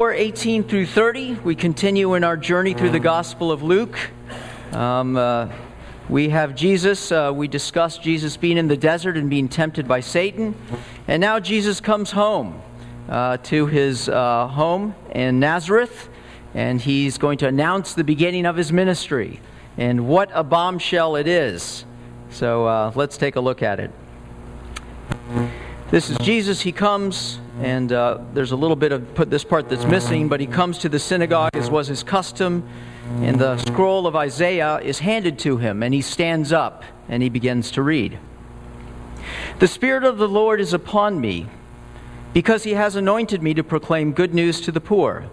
4 18 through 30, we continue in our journey through the Gospel of Luke. Um, uh, we have Jesus, uh, we discussed Jesus being in the desert and being tempted by Satan. And now Jesus comes home uh, to his uh, home in Nazareth, and he's going to announce the beginning of his ministry. And what a bombshell it is. So uh, let's take a look at it. This is Jesus. He comes, and uh, there's a little bit of put this part that's missing, but he comes to the synagogue as was his custom, and the scroll of Isaiah is handed to him, and he stands up and he begins to read. The Spirit of the Lord is upon me, because he has anointed me to proclaim good news to the poor.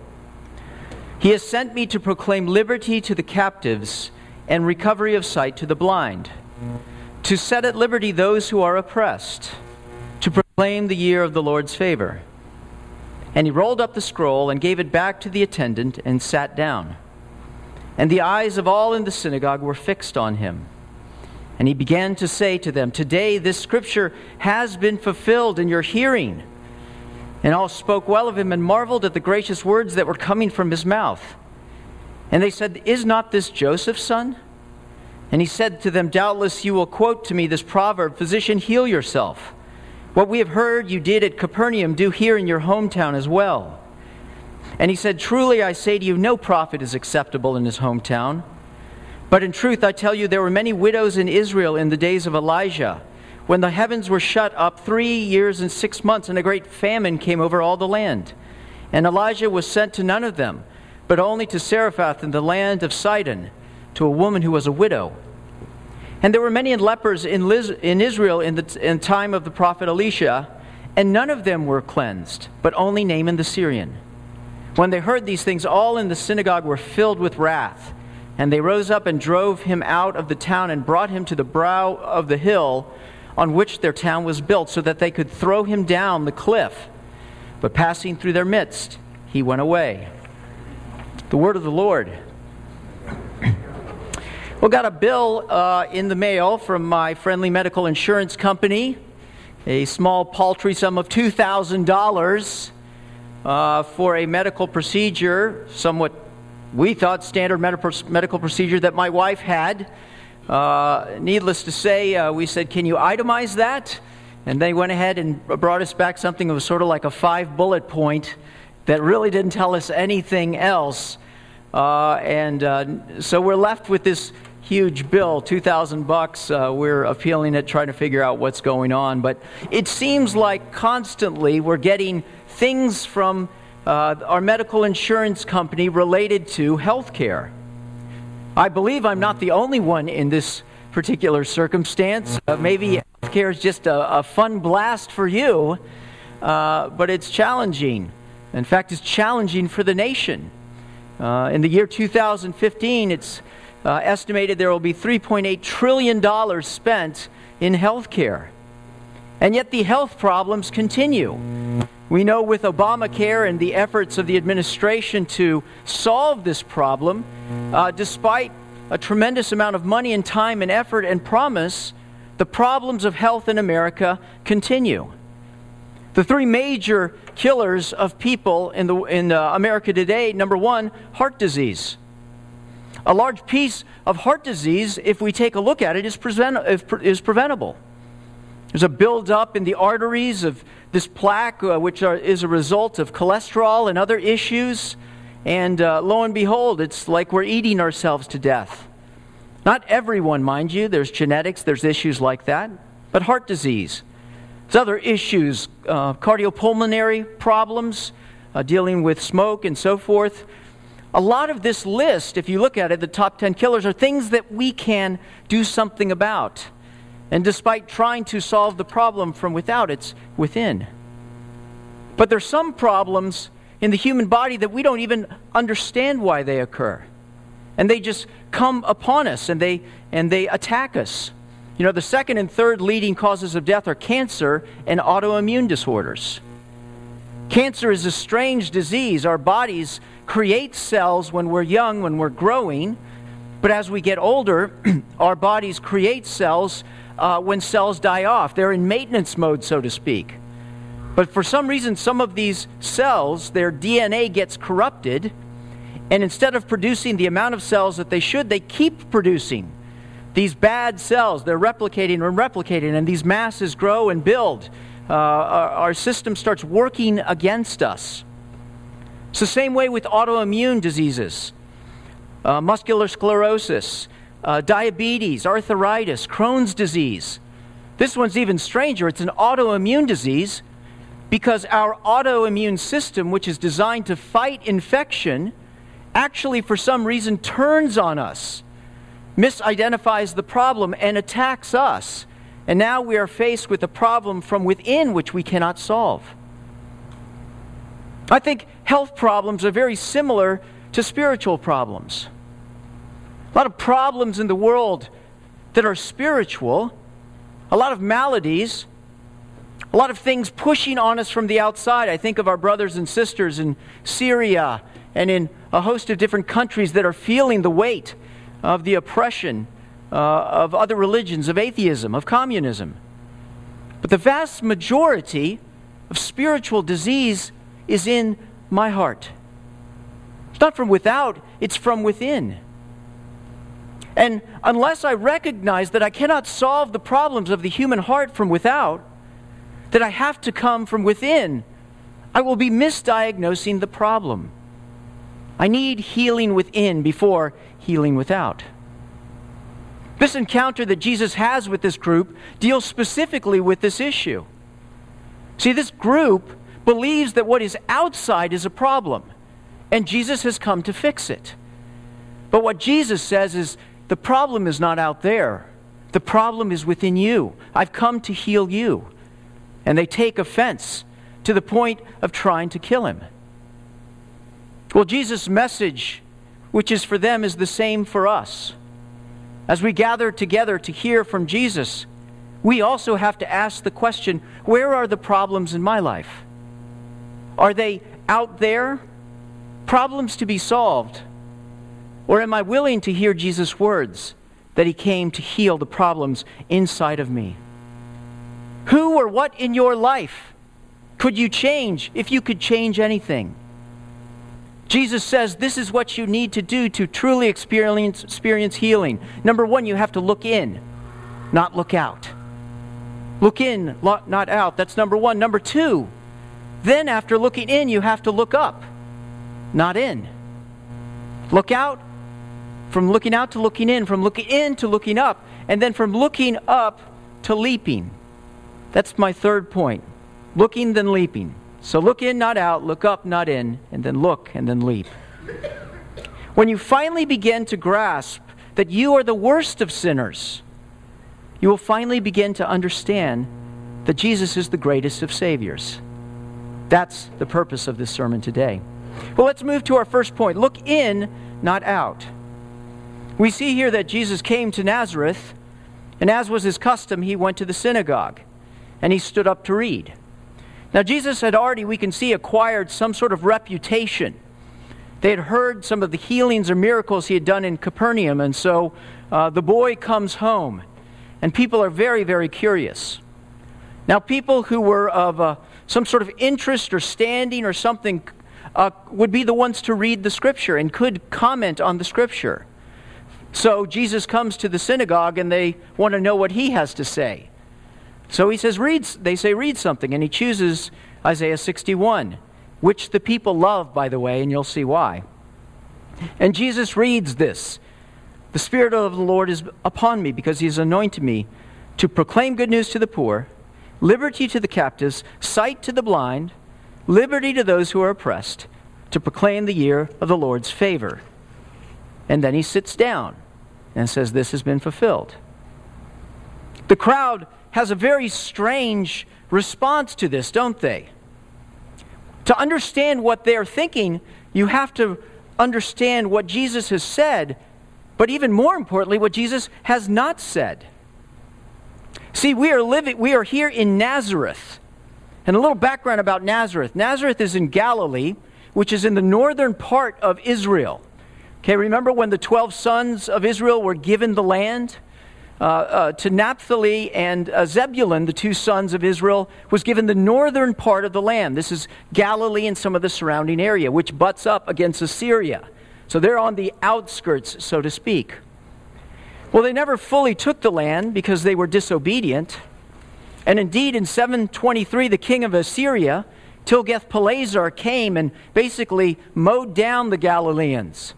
He has sent me to proclaim liberty to the captives and recovery of sight to the blind, to set at liberty those who are oppressed to proclaim the year of the Lord's favor. And he rolled up the scroll and gave it back to the attendant and sat down. And the eyes of all in the synagogue were fixed on him. And he began to say to them, Today this scripture has been fulfilled in your hearing. And all spoke well of him and marveled at the gracious words that were coming from his mouth. And they said, Is not this Joseph's son? And he said to them, Doubtless you will quote to me this proverb Physician, heal yourself. What we have heard you did at Capernaum, do here in your hometown as well. And he said, Truly I say to you, no prophet is acceptable in his hometown. But in truth, I tell you, there were many widows in Israel in the days of Elijah, when the heavens were shut up three years and six months, and a great famine came over all the land. And Elijah was sent to none of them, but only to Zarephath in the land of Sidon, to a woman who was a widow. And there were many lepers in, Liz, in Israel in the in time of the prophet Elisha, and none of them were cleansed, but only Naaman the Syrian. When they heard these things, all in the synagogue were filled with wrath. And they rose up and drove him out of the town and brought him to the brow of the hill on which their town was built, so that they could throw him down the cliff. But passing through their midst, he went away. The word of the Lord. Well, got a bill uh, in the mail from my friendly medical insurance company, a small paltry sum of $2,000 uh, for a medical procedure, somewhat, we thought, standard medical procedure that my wife had. Uh, needless to say, uh, we said, Can you itemize that? And they went ahead and brought us back something that was sort of like a five bullet point that really didn't tell us anything else. Uh, and uh, so we're left with this huge bill, 2000 bucks. Uh, we're appealing it, trying to figure out what's going on. But it seems like constantly we're getting things from uh, our medical insurance company related to health care. I believe I'm not the only one in this particular circumstance. Uh, maybe healthcare is just a, a, fun blast for you, uh, but it's challenging. In fact, it's challenging for the nation. Uh, in the year 2015, it's uh, estimated there will be $3.8 trillion spent in health care. And yet the health problems continue. We know with Obamacare and the efforts of the administration to solve this problem, uh, despite a tremendous amount of money and time and effort and promise, the problems of health in America continue. The three major killers of people in, the, in uh, America today number one, heart disease. A large piece of heart disease, if we take a look at it, is, prevent- is preventable. There's a buildup in the arteries of this plaque, uh, which are, is a result of cholesterol and other issues. And uh, lo and behold, it's like we're eating ourselves to death. Not everyone, mind you, there's genetics, there's issues like that, but heart disease. There's other issues, uh, cardiopulmonary problems, uh, dealing with smoke and so forth a lot of this list, if you look at it, the top 10 killers, are things that we can do something about. And despite trying to solve the problem from without, it's within. But there's some problems in the human body that we don't even understand why they occur. And they just come upon us and they, and they attack us. You know, the second and third leading causes of death are cancer and autoimmune disorders. Cancer is a strange disease. Our bodies create cells when we're young, when we're growing, but as we get older, our bodies create cells uh, when cells die off. They're in maintenance mode, so to speak. But for some reason, some of these cells, their DNA gets corrupted, and instead of producing the amount of cells that they should, they keep producing these bad cells. They're replicating and replicating, and these masses grow and build. Uh, our, our system starts working against us. It's the same way with autoimmune diseases uh, muscular sclerosis, uh, diabetes, arthritis, Crohn's disease. This one's even stranger. It's an autoimmune disease because our autoimmune system, which is designed to fight infection, actually, for some reason, turns on us, misidentifies the problem, and attacks us. And now we are faced with a problem from within which we cannot solve. I think health problems are very similar to spiritual problems. A lot of problems in the world that are spiritual, a lot of maladies a lot of things pushing on us from the outside. I think of our brothers and sisters in Syria and in a host of different countries that are feeling the weight of the oppression uh, of other religions, of atheism, of communism. But the vast majority of spiritual disease is in my heart. It's not from without, it's from within. And unless I recognize that I cannot solve the problems of the human heart from without, that I have to come from within, I will be misdiagnosing the problem. I need healing within before healing without. This encounter that Jesus has with this group deals specifically with this issue. See, this group believes that what is outside is a problem, and Jesus has come to fix it. But what Jesus says is the problem is not out there, the problem is within you. I've come to heal you and they take offense to the point of trying to kill him. Well, Jesus' message, which is for them, is the same for us. As we gather together to hear from Jesus, we also have to ask the question where are the problems in my life? Are they out there? Problems to be solved? Or am I willing to hear Jesus' words that he came to heal the problems inside of me? Who or what in your life could you change if you could change anything? Jesus says this is what you need to do to truly experience, experience healing. Number one, you have to look in, not look out. Look in, not out. That's number one. Number two, then after looking in, you have to look up, not in. Look out, from looking out to looking in, from looking in to looking up, and then from looking up to leaping. That's my third point. Looking, then leaping. So look in, not out, look up, not in, and then look, and then leap. When you finally begin to grasp that you are the worst of sinners, you will finally begin to understand that Jesus is the greatest of Saviors. That's the purpose of this sermon today. Well, let's move to our first point. Look in, not out. We see here that Jesus came to Nazareth, and as was his custom, he went to the synagogue and he stood up to read. Now, Jesus had already, we can see, acquired some sort of reputation. They had heard some of the healings or miracles he had done in Capernaum, and so uh, the boy comes home, and people are very, very curious. Now, people who were of uh, some sort of interest or standing or something uh, would be the ones to read the scripture and could comment on the scripture. So Jesus comes to the synagogue and they want to know what he has to say. So he says, read, they say, read something, and he chooses Isaiah 61, which the people love, by the way, and you'll see why. And Jesus reads this The Spirit of the Lord is upon me, because he has anointed me to proclaim good news to the poor, liberty to the captives, sight to the blind, liberty to those who are oppressed, to proclaim the year of the Lord's favor. And then he sits down and says, This has been fulfilled. The crowd has a very strange response to this, don't they? To understand what they're thinking, you have to understand what Jesus has said, but even more importantly, what Jesus has not said. See, we are living we are here in Nazareth. And a little background about Nazareth. Nazareth is in Galilee, which is in the northern part of Israel. Okay, remember when the 12 sons of Israel were given the land? uh, uh, to Naphtali and uh, Zebulun, the two sons of Israel, was given the northern part of the land. This is Galilee and some of the surrounding area, which butts up against Assyria. So they're on the outskirts, so to speak. Well, they never fully took the land because they were disobedient. And indeed, in 723, the king of Assyria, Tiglath-Pileser, came and basically mowed down the Galileans,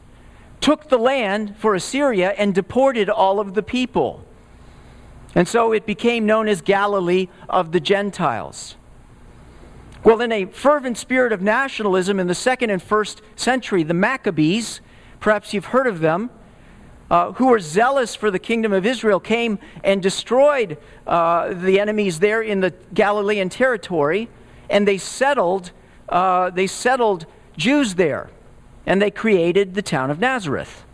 took the land for Assyria, and deported all of the people. And so it became known as Galilee of the Gentiles. Well, in a fervent spirit of nationalism in the second and first century, the Maccabees, perhaps you've heard of them, uh, who were zealous for the kingdom of Israel, came and destroyed uh, the enemies there in the Galilean territory, and they settled, uh, they settled Jews there, and they created the town of Nazareth.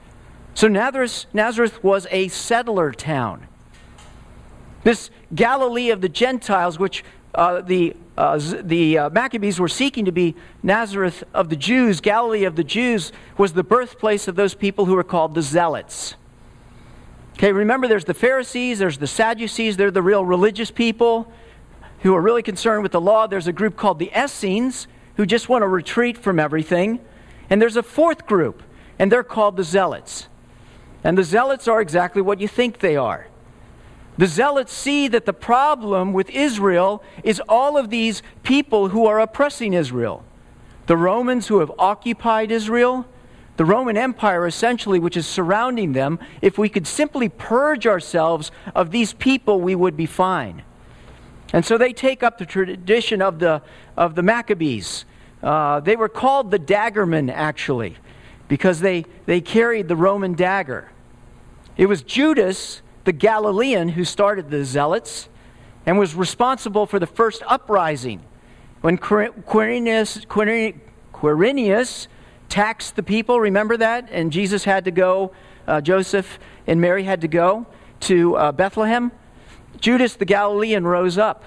So Nazareth, Nazareth was a settler town. This Galilee of the Gentiles, which uh, the, uh, the uh, Maccabees were seeking to be Nazareth of the Jews, Galilee of the Jews, was the birthplace of those people who were called the Zealots. Okay, remember there's the Pharisees, there's the Sadducees, they're the real religious people who are really concerned with the law. There's a group called the Essenes who just want to retreat from everything. And there's a fourth group, and they're called the Zealots. And the Zealots are exactly what you think they are. The zealots see that the problem with Israel is all of these people who are oppressing Israel. The Romans who have occupied Israel, the Roman Empire essentially, which is surrounding them. If we could simply purge ourselves of these people, we would be fine. And so they take up the tradition of the, of the Maccabees. Uh, they were called the daggermen, actually, because they, they carried the Roman dagger. It was Judas the Galilean who started the Zealots and was responsible for the first uprising when Quirinius, Quirinius taxed the people. Remember that? And Jesus had to go, uh, Joseph and Mary had to go to uh, Bethlehem. Judas the Galilean rose up.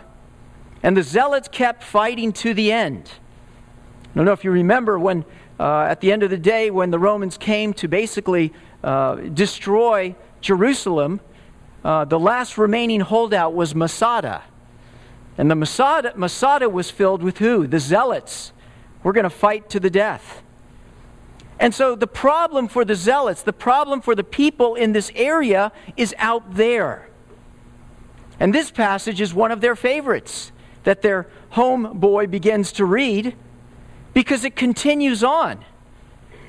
And the Zealots kept fighting to the end. I don't know if you remember when, uh, at the end of the day, when the Romans came to basically uh, destroy Jerusalem, uh, the last remaining holdout was Masada. And the Masada, Masada was filled with who? The Zealots. We're going to fight to the death. And so the problem for the Zealots, the problem for the people in this area is out there. And this passage is one of their favorites that their homeboy begins to read because it continues on.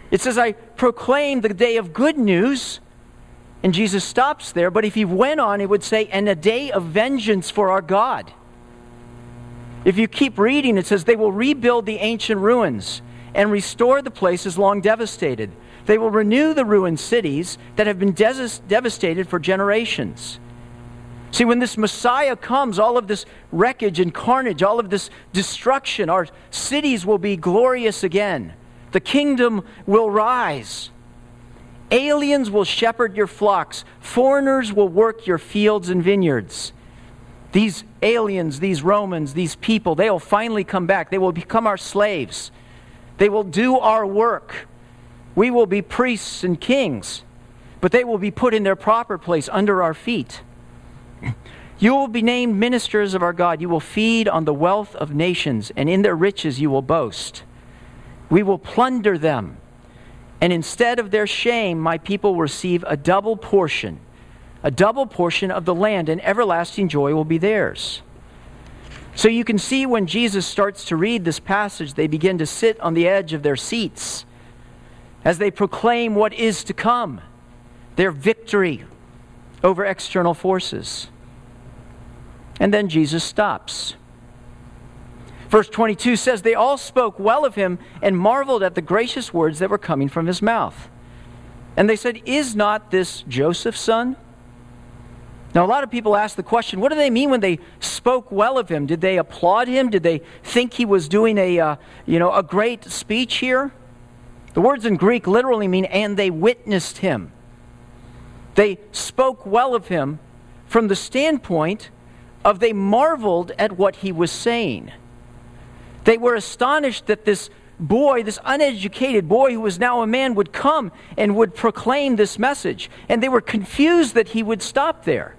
It says, I proclaim the day of good news and Jesus stops there, but if he went on, it would say, and a day of vengeance for our God. If you keep reading, it says, they will rebuild the ancient ruins and restore the places long devastated. They will renew the ruined cities that have been devastated for generations. See, when this Messiah comes, all of this wreckage and carnage, all of this destruction, our cities will be glorious again. The kingdom will rise. Aliens will shepherd your flocks, foreigners will work your fields and vineyards. These aliens, these Romans, these people, they will finally come back. They will become our slaves. They will do our work. We will be priests and kings, but they will be put in their proper place under our feet. You will be named ministers of our God. You will feed on the wealth of nations, and in their riches you will boast. We will plunder them and instead of their shame, my people will receive a double portion, a double portion of the land, and everlasting joy will be theirs. So you can see when Jesus starts to read this passage, they begin to sit on the edge of their seats as they proclaim what is to come their victory over external forces. And then Jesus stops. Verse 22 says, They all spoke well of him and marveled at the gracious words that were coming from his mouth. And they said, Is not this Joseph's son? Now, a lot of people ask the question what do they mean when they spoke well of him? Did they applaud him? Did they think he was doing a, uh, you know, a great speech here? The words in Greek literally mean, and they witnessed him. They spoke well of him from the standpoint of they marveled at what he was saying. They were astonished that this boy, this uneducated boy who was now a man, would come and would proclaim this message. And they were confused that he would stop there.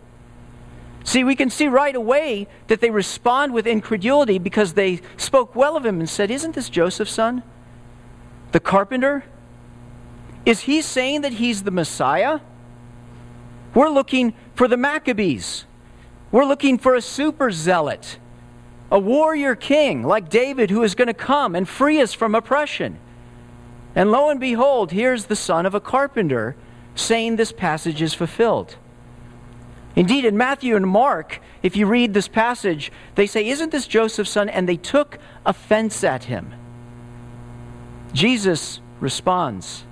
See, we can see right away that they respond with incredulity because they spoke well of him and said, Isn't this Joseph's son? The carpenter? Is he saying that he's the Messiah? We're looking for the Maccabees. We're looking for a super zealot, a warrior king like David who is going to come and free us from oppression. And lo and behold, here's the son of a carpenter saying this passage is fulfilled. Indeed, in Matthew and Mark, if you read this passage, they say, Isn't this Joseph's son? And they took offense at him. Jesus responds,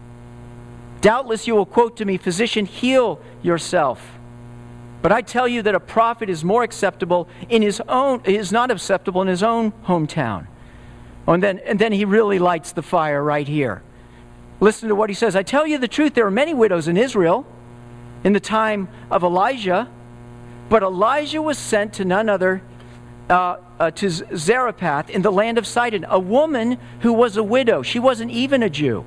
Doubtless you will quote to me, Physician, heal yourself. But I tell you that a prophet is more acceptable in his own, is not acceptable in his own hometown. Oh, and, then, and then he really lights the fire right here. Listen to what he says. I tell you the truth, there are many widows in Israel in the time of Elijah but Elijah was sent to none other, uh, uh, to Zarephath in the land of Sidon, a woman who was a widow. She wasn't even a Jew.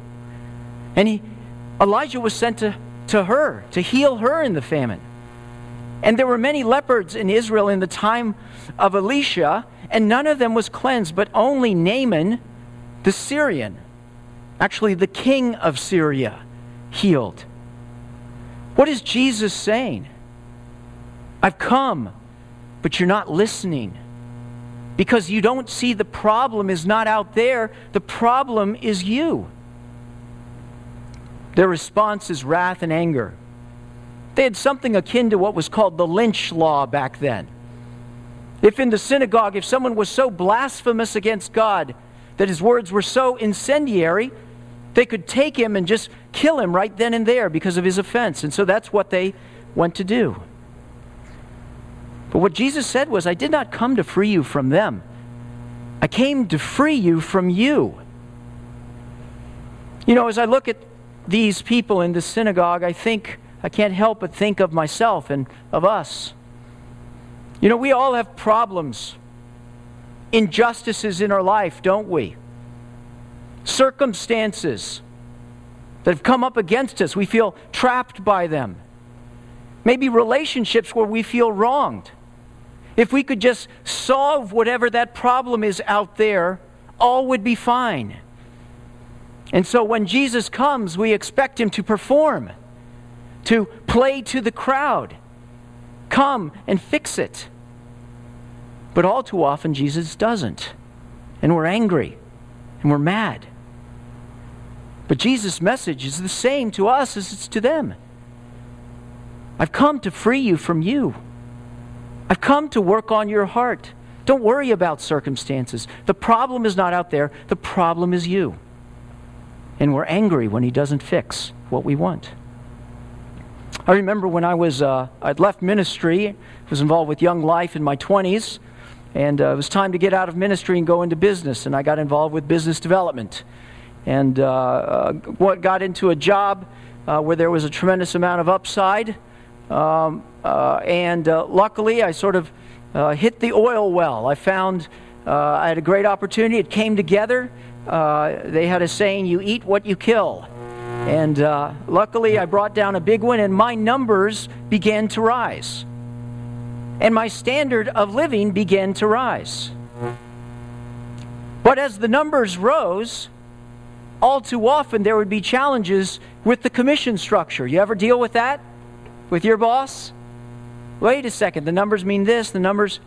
And he, Elijah was sent to, to her to heal her in the famine. And there were many leopards in Israel in the time of Elisha, and none of them was cleansed, but only Naaman the Syrian, actually the king of Syria, healed. What is Jesus saying? I've come, but you're not listening because you don't see the problem is not out there, the problem is you. Their response is wrath and anger. They had something akin to what was called the lynch law back then. If in the synagogue, if someone was so blasphemous against God that his words were so incendiary, they could take him and just kill him right then and there because of his offense. And so that's what they went to do. But what Jesus said was, I did not come to free you from them. I came to free you from you. You know, as I look at these people in the synagogue, I think, I can't help but think of myself and of us. You know, we all have problems, injustices in our life, don't we? Circumstances that have come up against us. We feel trapped by them. Maybe relationships where we feel wronged. If we could just solve whatever that problem is out there, all would be fine. And so when Jesus comes, we expect him to perform, to play to the crowd, come and fix it. But all too often, Jesus doesn't. And we're angry and we're mad. But Jesus' message is the same to us as it's to them. I've come to free you from you. I've come to work on your heart. Don't worry about circumstances. The problem is not out there, the problem is you. And we're angry when He doesn't fix what we want. I remember when I was, uh, I'd left ministry, was involved with Young Life in my 20s, and uh, it was time to get out of ministry and go into business, and I got involved with business development. And uh, uh got into a job uh, where there was a tremendous amount of upside. Um, and luckily, I sort of hit the oil well. I found I had a great opportunity. It came together. They had a saying, you eat what you kill. And uh, luckily, I brought down a big one, and my numbers began to rise. And my standard of living began to rise. But as the numbers rose, all too often there would be challenges with the commission structure. You ever deal with that? with your boss? Wait a second, the numbers mean this, the numbers.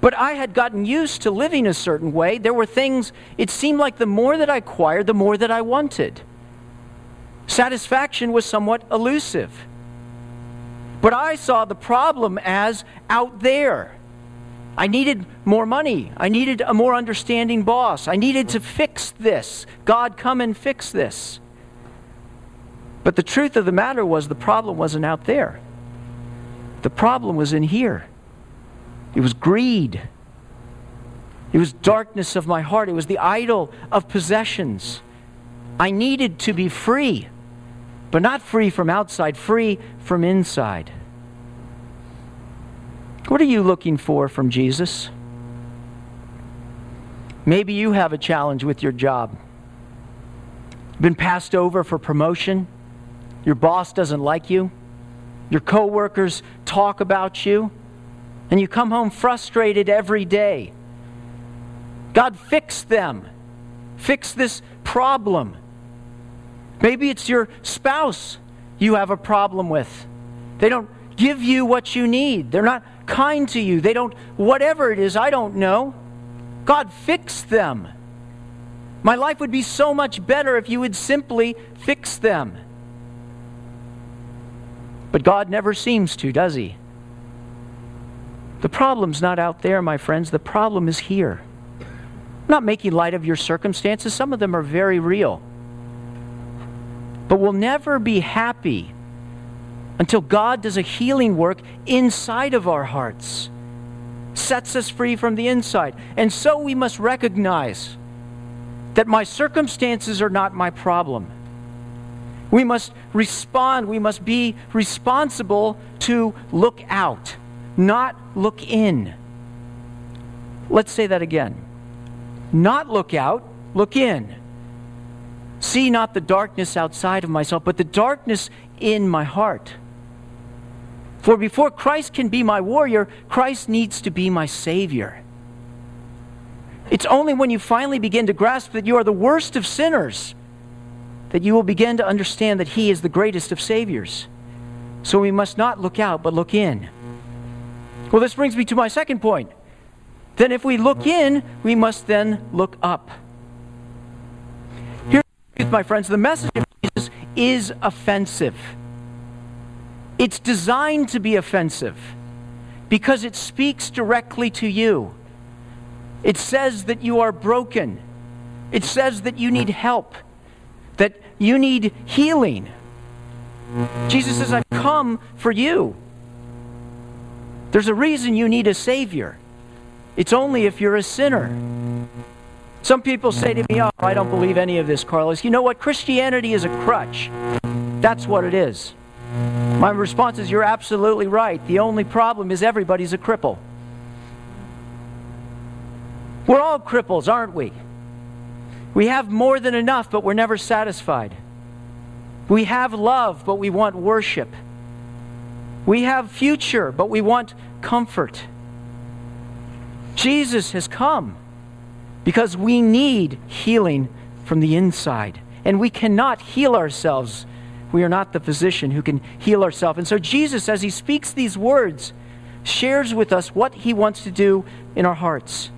But I had gotten used to living a certain way. There were things, it seemed like the more that I acquired, the more that I wanted. Satisfaction was somewhat elusive. But I saw the problem as out there. I needed more money. I needed a more understanding boss. I needed to fix this. God, come and fix this. But the truth of the matter was the problem wasn't out there. The problem was in here. It was greed. It was darkness of my heart. It was the idol of possessions. I needed to be free, but not free from outside, free from inside. What are you looking for from Jesus? Maybe you have a challenge with your job. Been passed over for promotion your boss doesn't like you, your coworkers talk about you, and you come home frustrated every day. God, fix them. Fix this problem. Maybe it's your spouse you have a problem with. They don't give you what you need. They're not kind to you. They don't, whatever it is, I don't know. God, fix them. My life would be so much better if you would simply fix them. But God never seems to, does He? The problem's not out there, my friends. The problem is here. I'm not making light of your circumstances, some of them are very real. But we'll never be happy until God does a healing work inside of our hearts, sets us free from the inside. And so we must recognize that my circumstances are not my problem. We must respond, we must be responsible to look out, not look in. Let's say that again. Not look out, look in. See not the darkness outside of myself, but the darkness in my heart. For before Christ can be my warrior, Christ needs to be my Savior. It's only when you finally begin to grasp that you are the worst of sinners that you will begin to understand that He is the greatest of Saviors. So we must not look out, but look in. Well, this brings me to my second point. Then, if we look in, we must then look up. My friends the message of Jesus is offensive. It's designed to be offensive because it speaks directly to you. It says that you are broken. It says that you need help, that you need healing. Jesus says, I've come for you. There's a reason you need a Savior. It's only if you're a sinner. Some people say to me, Oh, I don't believe any of this, Carlos. You know what? Christianity is a crutch. That's what it is. My response is, You're absolutely right. The only problem is everybody's a cripple. We're all cripples, aren't we? We have more than enough, but we're never satisfied. We have love, but we want worship. We have future, but we want comfort. Jesus has come because we need healing from the inside. And we cannot heal ourselves we are not the physician who can heal ourselves. And so Jesus, as he speaks these words, shares with us what he wants to do in our hearts.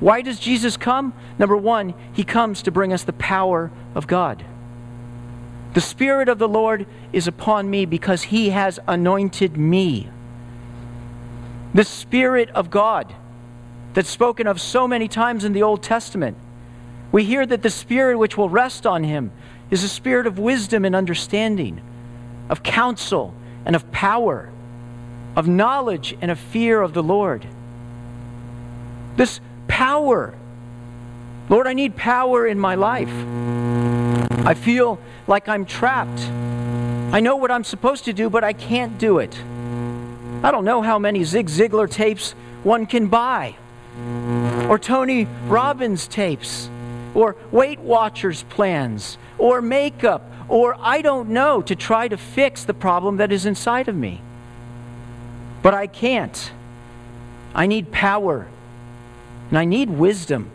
Why does Jesus come? Number one, he comes to bring us the power of God. The Spirit of the Lord is upon me because he has anointed me. The Spirit of God that's spoken of so many times in the Old Testament. We hear that the Spirit which will rest on him is a spirit of wisdom and understanding, of counsel and of power, of knowledge and of fear of the Lord. This power, Lord, I need power in my life. I feel like I'm trapped. I know what I'm supposed to do, but I can't do it. I don't know how many Zig Ziglar tapes one can buy, or Tony Robbins tapes, or Weight Watchers plans, or makeup or I don't know to try to fix the problem that is inside of me. But I can't. I need power and I need wisdom.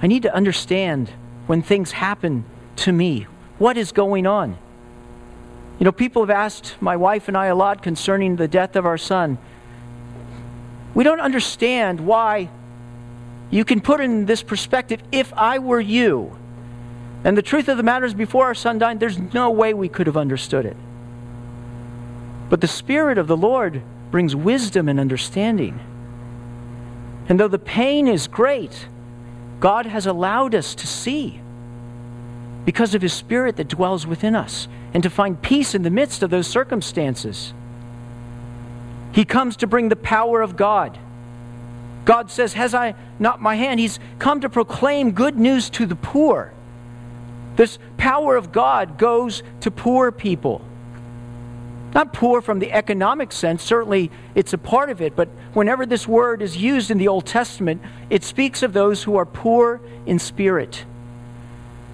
I need to understand when things happen to me what is going on. You know, people have asked my wife and I a lot concerning the death of our son. We don't understand why you can put in this perspective if I were you and the truth of the matter is, before our son died, there's no way we could have understood it. But the Spirit of the Lord brings wisdom and understanding. And though the pain is great, God has allowed us to see because of His Spirit that dwells within us and to find peace in the midst of those circumstances. He comes to bring the power of God. God says, Has I not my hand? He's come to proclaim good news to the poor. This power of God goes to poor people. Not poor from the economic sense, certainly it's a part of it, but whenever this word is used in the Old Testament, it speaks of those who are poor in spirit,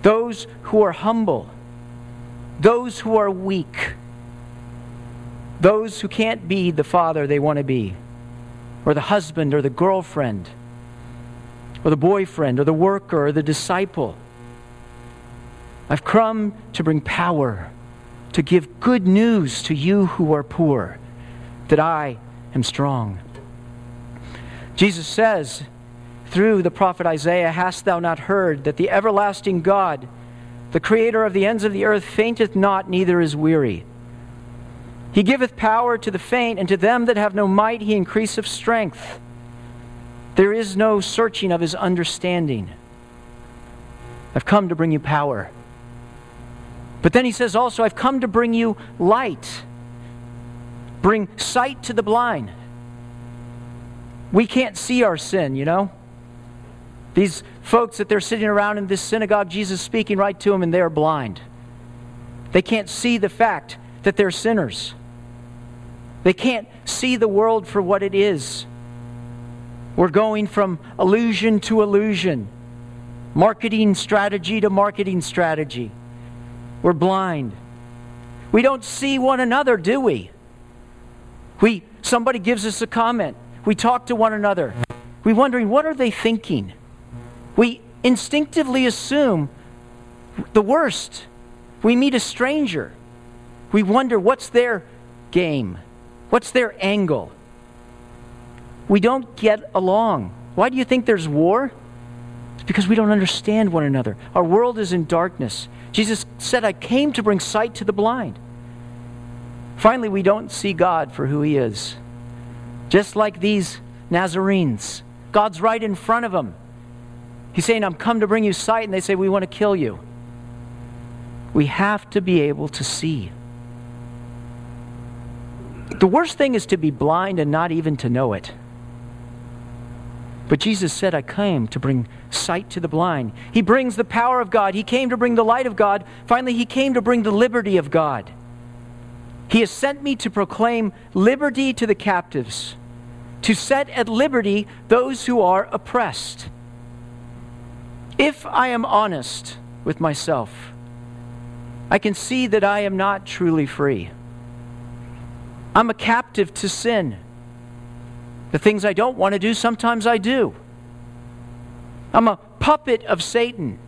those who are humble, those who are weak. Those who can't be the father they want to be, or the husband, or the girlfriend, or the boyfriend, or the worker, or the disciple. I've come to bring power, to give good news to you who are poor, that I am strong. Jesus says through the prophet Isaiah, Hast thou not heard that the everlasting God, the creator of the ends of the earth, fainteth not, neither is weary? He giveth power to the faint, and to them that have no might he increaseth strength. There is no searching of his understanding. I've come to bring you power. But then he says also, I've come to bring you light, bring sight to the blind. We can't see our sin, you know? These folks that they're sitting around in this synagogue, Jesus speaking right to them, and they're blind. They can't see the fact that they're sinners. They can't see the world for what it is. We're going from illusion to illusion, marketing strategy to marketing strategy. We're blind. We don't see one another, do we? We somebody gives us a comment. We talk to one another. We wondering what are they thinking? We instinctively assume the worst. We meet a stranger. We wonder what's their game? What's their angle? We don't get along. Why do you think there's war? It's because we don't understand one another. Our world is in darkness. Jesus said, I came to bring sight to the blind. Finally, we don't see God for who He is. Just like these Nazarenes, God's right in front of them. He's saying, I'm come to bring you sight, and they say, We want to kill you. We have to be able to see. The worst thing is to be blind and not even to know it. But Jesus said, I came to bring sight to the blind. He brings the power of God. He came to bring the light of God. Finally, He came to bring the liberty of God. He has sent me to proclaim liberty to the captives, to set at liberty those who are oppressed if I am honest with myself, I can see that I am not truly free. I'm a captive to sin. The things I don't want to do, sometimes I do. I'm a puppet of Satan.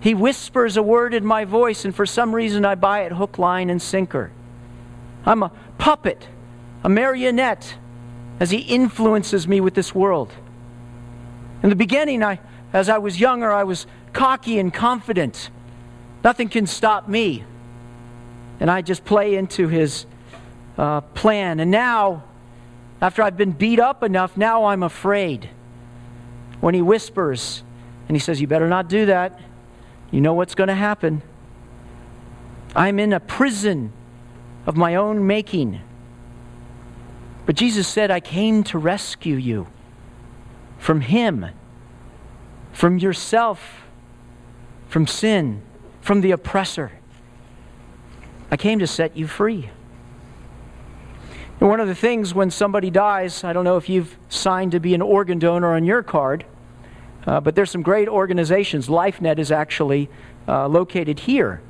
He whispers a word in my voice, and for some reason I buy it hook, line, and sinker. I'm a puppet, a marionette, as he influences me with this world. In the beginning, I, as I was younger, I was cocky and confident. Nothing can stop me. And I just play into his uh, plan. And now, after I've been beat up enough, now I'm afraid. When he whispers and he says, You better not do that, you know what's going to happen. I'm in a prison of my own making. But Jesus said, I came to rescue you from him from yourself, from sin, from the oppressor. I came to set you free. And one of the things when somebody dies, I don't know if you've signed to be an organ donor on your card, uh, but there's some great organizations. LifeNet is actually uh, located here.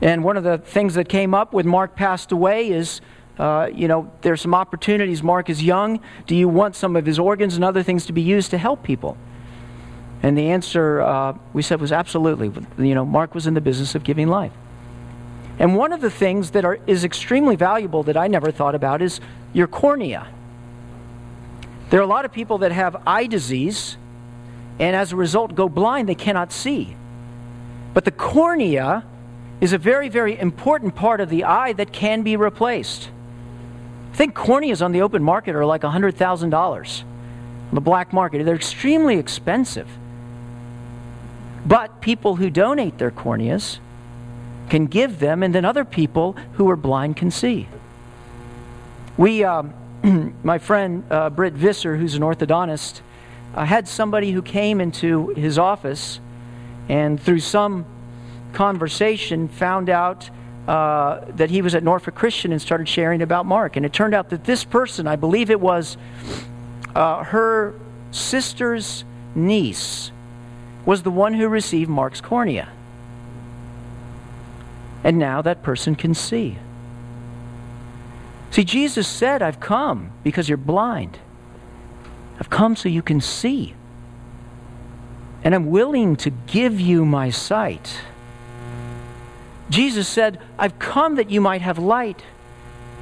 And one of the things that came up when Mark passed away is, uh, you know, there's some opportunities. Mark is young. Do you want some of his organs and other things to be used to help people? And the answer uh, we said was absolutely. You know, Mark was in the business of giving life. And one of the things that are, is extremely valuable that I never thought about is your cornea. There are a lot of people that have eye disease and as a result go blind, they cannot see. But the cornea is a very, very important part of the eye that can be replaced. I think corneas on the open market are like $100,000 on the black market. They're extremely expensive. But people who donate their corneas can give them, and then other people who are blind can see. We, um, my friend uh, Britt Visser, who's an orthodontist, uh, had somebody who came into his office and through some conversation found out uh, that he was at Norfolk Christian and started sharing about Mark. And it turned out that this person, I believe it was uh, her sister's niece, was the one who received Mark's cornea. And now that person can see. See, Jesus said, I've come because you're blind. I've come so you can see. And I'm willing to give you my sight. Jesus said, I've come that you might have light,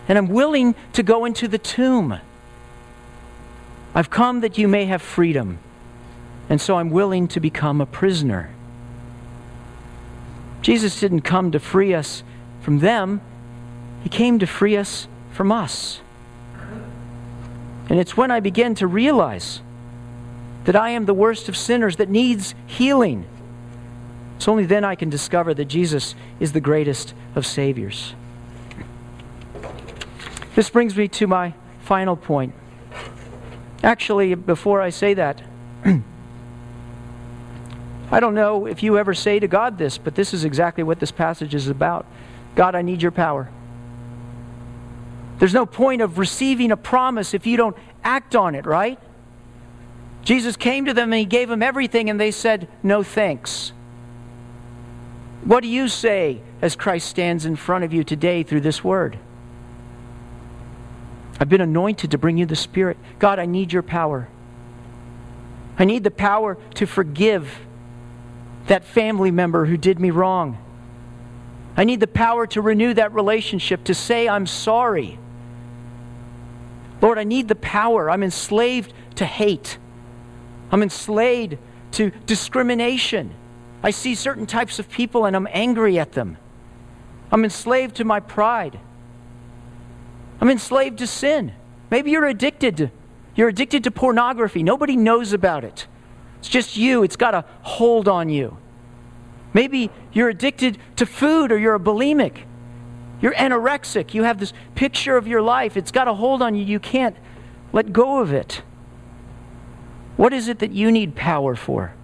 and I'm willing to go into the tomb. I've come that you may have freedom, and so I'm willing to become a prisoner. Jesus didn't come to free us from them, He came to free us from us. And it's when I begin to realize that I am the worst of sinners that needs healing. It's only then I can discover that Jesus is the greatest of Saviors. This brings me to my final point. Actually, before I say that, I don't know if you ever say to God this, but this is exactly what this passage is about God, I need your power. There's no point of receiving a promise if you don't act on it, right? Jesus came to them and he gave them everything, and they said, No thanks. What do you say as Christ stands in front of you today through this word? I've been anointed to bring you the Spirit. God, I need your power. I need the power to forgive that family member who did me wrong. I need the power to renew that relationship, to say, I'm sorry. Lord, I need the power. I'm enslaved to hate. I'm enslaved to discrimination. I see certain types of people and I'm angry at them. I'm enslaved to my pride. I'm enslaved to sin. Maybe you're addicted you're addicted to pornography. Nobody knows about it. It's just you. It's got a hold on you. Maybe you're addicted to food or you're a bulimic. You're anorexic. You have this picture of your life. It's got a hold on you. You can't let go of it. What is it that you need power for?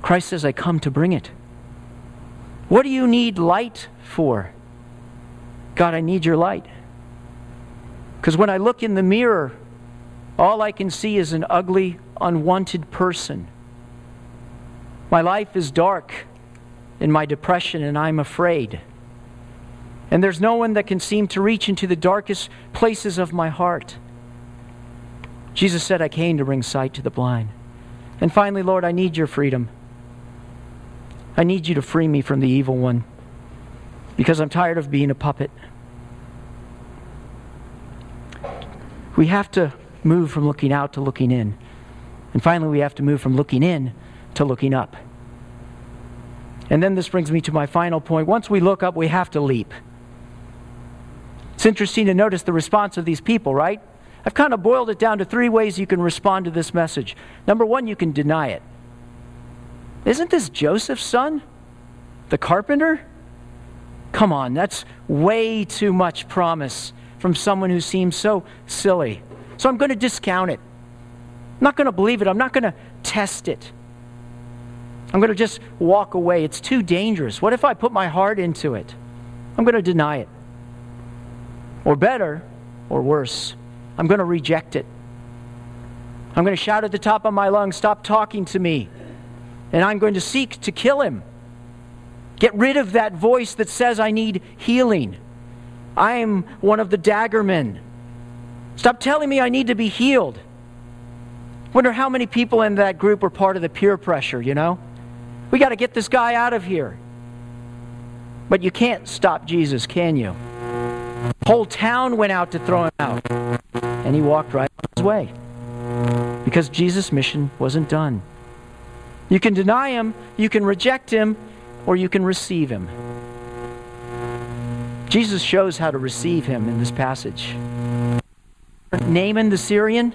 Christ says, I come to bring it. What do you need light for? God, I need your light. Because when I look in the mirror, all I can see is an ugly, unwanted person. My life is dark in my depression, and I'm afraid. And there's no one that can seem to reach into the darkest places of my heart. Jesus said, I came to bring sight to the blind. And finally, Lord, I need your freedom. I need you to free me from the evil one because I'm tired of being a puppet. We have to move from looking out to looking in. And finally, we have to move from looking in to looking up. And then this brings me to my final point. Once we look up, we have to leap. It's interesting to notice the response of these people, right? I've kind of boiled it down to three ways you can respond to this message. Number one, you can deny it. Isn't this Joseph's son? The carpenter? Come on, that's way too much promise from someone who seems so silly. So I'm going to discount it. I'm not going to believe it. I'm not going to test it. I'm going to just walk away. It's too dangerous. What if I put my heart into it? I'm going to deny it. Or better, or worse, I'm going to reject it. I'm going to shout at the top of my lungs, Stop talking to me. And I'm going to seek to kill him. Get rid of that voice that says I need healing. I am one of the daggermen. Stop telling me I need to be healed. Wonder how many people in that group were part of the peer pressure, you know? We got to get this guy out of here. But you can't stop Jesus, can you? Whole town went out to throw him out. And he walked right on his way. Because Jesus' mission wasn't done. You can deny him, you can reject him, or you can receive him. Jesus shows how to receive him in this passage. Naaman the Syrian,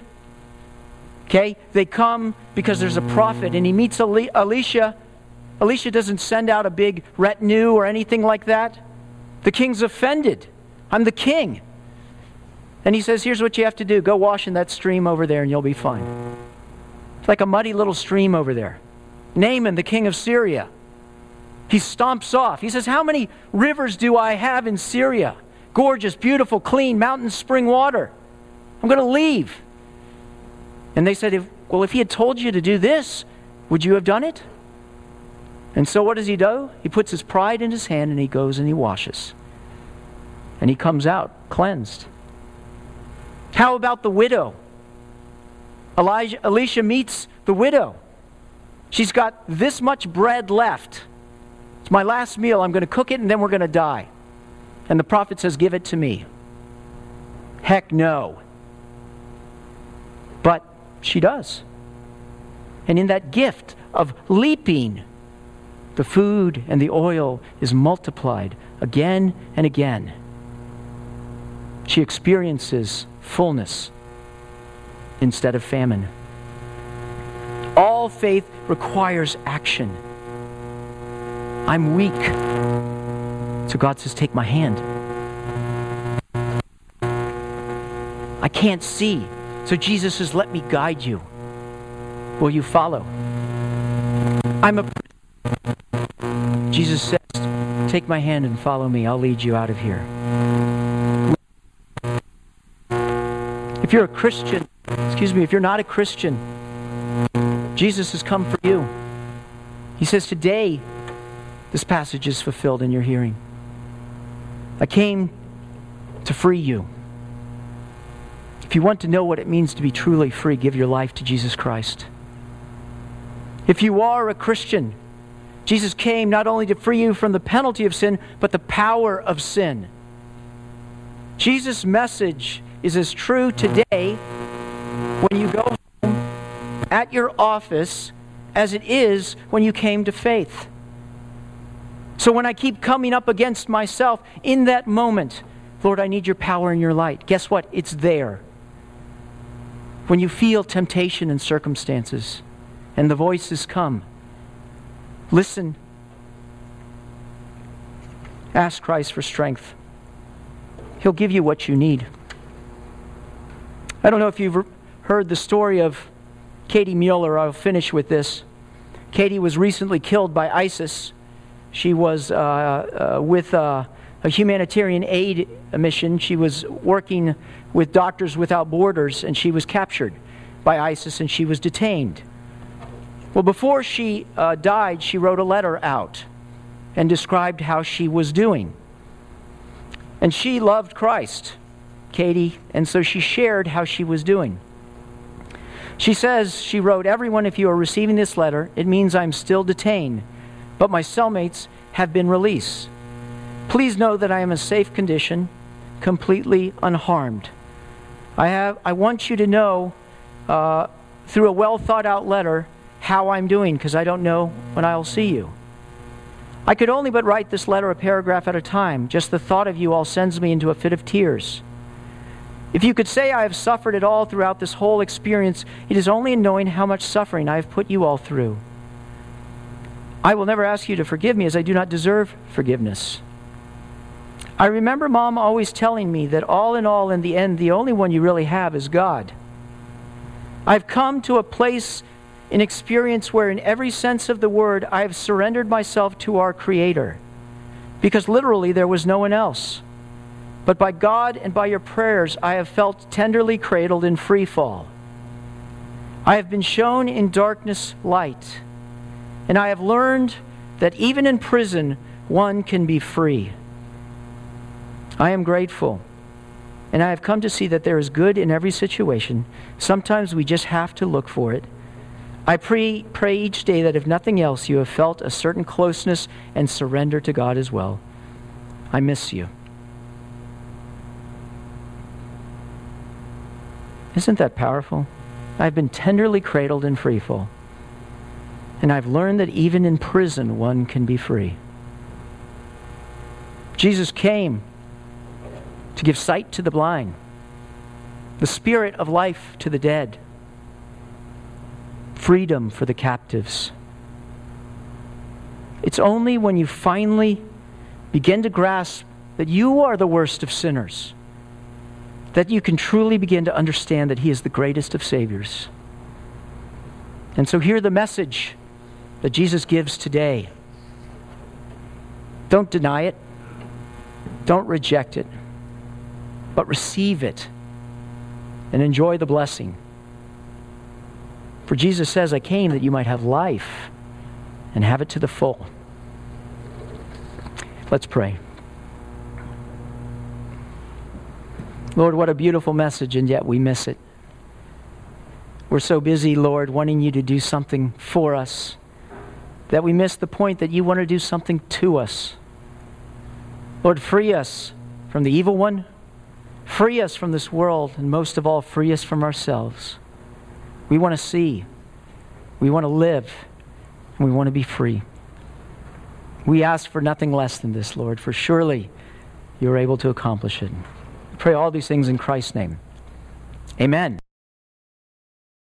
okay, they come because there's a prophet, and he meets Elisha. Elisha doesn't send out a big retinue or anything like that. The king's offended. I'm the king. And he says, Here's what you have to do go wash in that stream over there, and you'll be fine. It's like a muddy little stream over there. Naaman, the king of Syria, he stomps off. He says, How many rivers do I have in Syria? Gorgeous, beautiful, clean, mountain spring water. I'm going to leave. And they said, Well, if he had told you to do this, would you have done it? And so what does he do? He puts his pride in his hand and he goes and he washes. and he comes out cleansed. How about the widow? Elijah, Elisha meets the widow. She's got this much bread left. It's my last meal. I'm going to cook it and then we're going to die. And the prophet says, Give it to me. Heck no. But she does. And in that gift of leaping, the food and the oil is multiplied again and again. She experiences fullness instead of famine. All faith requires action. I'm weak. So God says, Take my hand. I can't see. So Jesus says, Let me guide you. Will you follow? I'm a. Jesus says, Take my hand and follow me. I'll lead you out of here. If you're a Christian, excuse me, if you're not a Christian, Jesus has come for you. He says, Today, this passage is fulfilled in your hearing. I came to free you. If you want to know what it means to be truly free, give your life to Jesus Christ. If you are a Christian, Jesus came not only to free you from the penalty of sin, but the power of sin. Jesus' message is as true today when you go home at your office as it is when you came to faith. So when I keep coming up against myself in that moment, Lord, I need your power and your light. Guess what? It's there when you feel temptation and circumstances and the voices come, listen. Ask Christ for strength. He'll give you what you need. I don't know if you've heard the story of Katie Mueller. I'll finish with this. Katie was recently killed by ISIS. She was uh, uh, with uh, a humanitarian aid mission. She was working with Doctors Without Borders, and she was captured by ISIS and she was detained. Well, before she uh, died, she wrote a letter out and described how she was doing. And she loved Christ, Katie, and so she shared how she was doing. She says, she wrote, Everyone, if you are receiving this letter, it means I'm still detained, but my cellmates have been released. Please know that I am in safe condition, completely unharmed. I, have, I want you to know uh, through a well thought out letter how I'm doing because I don't know when I'll see you. I could only but write this letter a paragraph at a time. Just the thought of you all sends me into a fit of tears. If you could say I have suffered at all throughout this whole experience, it is only in knowing how much suffering I have put you all through. I will never ask you to forgive me as I do not deserve forgiveness. I remember mom always telling me that all in all, in the end, the only one you really have is God. I've come to a place in experience where, in every sense of the word, I have surrendered myself to our Creator. Because literally, there was no one else. But by God and by your prayers, I have felt tenderly cradled in free fall. I have been shown in darkness light. And I have learned that even in prison, one can be free. I am grateful. And I have come to see that there is good in every situation. Sometimes we just have to look for it. I pray, pray each day that if nothing else, you have felt a certain closeness and surrender to God as well. I miss you. Isn't that powerful? I've been tenderly cradled in freefall. And I've learned that even in prison, one can be free. Jesus came to give sight to the blind, the spirit of life to the dead, freedom for the captives. It's only when you finally begin to grasp that you are the worst of sinners that you can truly begin to understand that He is the greatest of Saviors. And so, hear the message that Jesus gives today. Don't deny it, don't reject it but receive it and enjoy the blessing. For Jesus says, I came that you might have life and have it to the full. Let's pray. Lord, what a beautiful message, and yet we miss it. We're so busy, Lord, wanting you to do something for us that we miss the point that you want to do something to us. Lord, free us from the evil one, free us from this world, and most of all, free us from ourselves. We want to see, we want to live, and we want to be free. We ask for nothing less than this, Lord, for surely you're able to accomplish it. I pray all these things in Christ's name. Amen.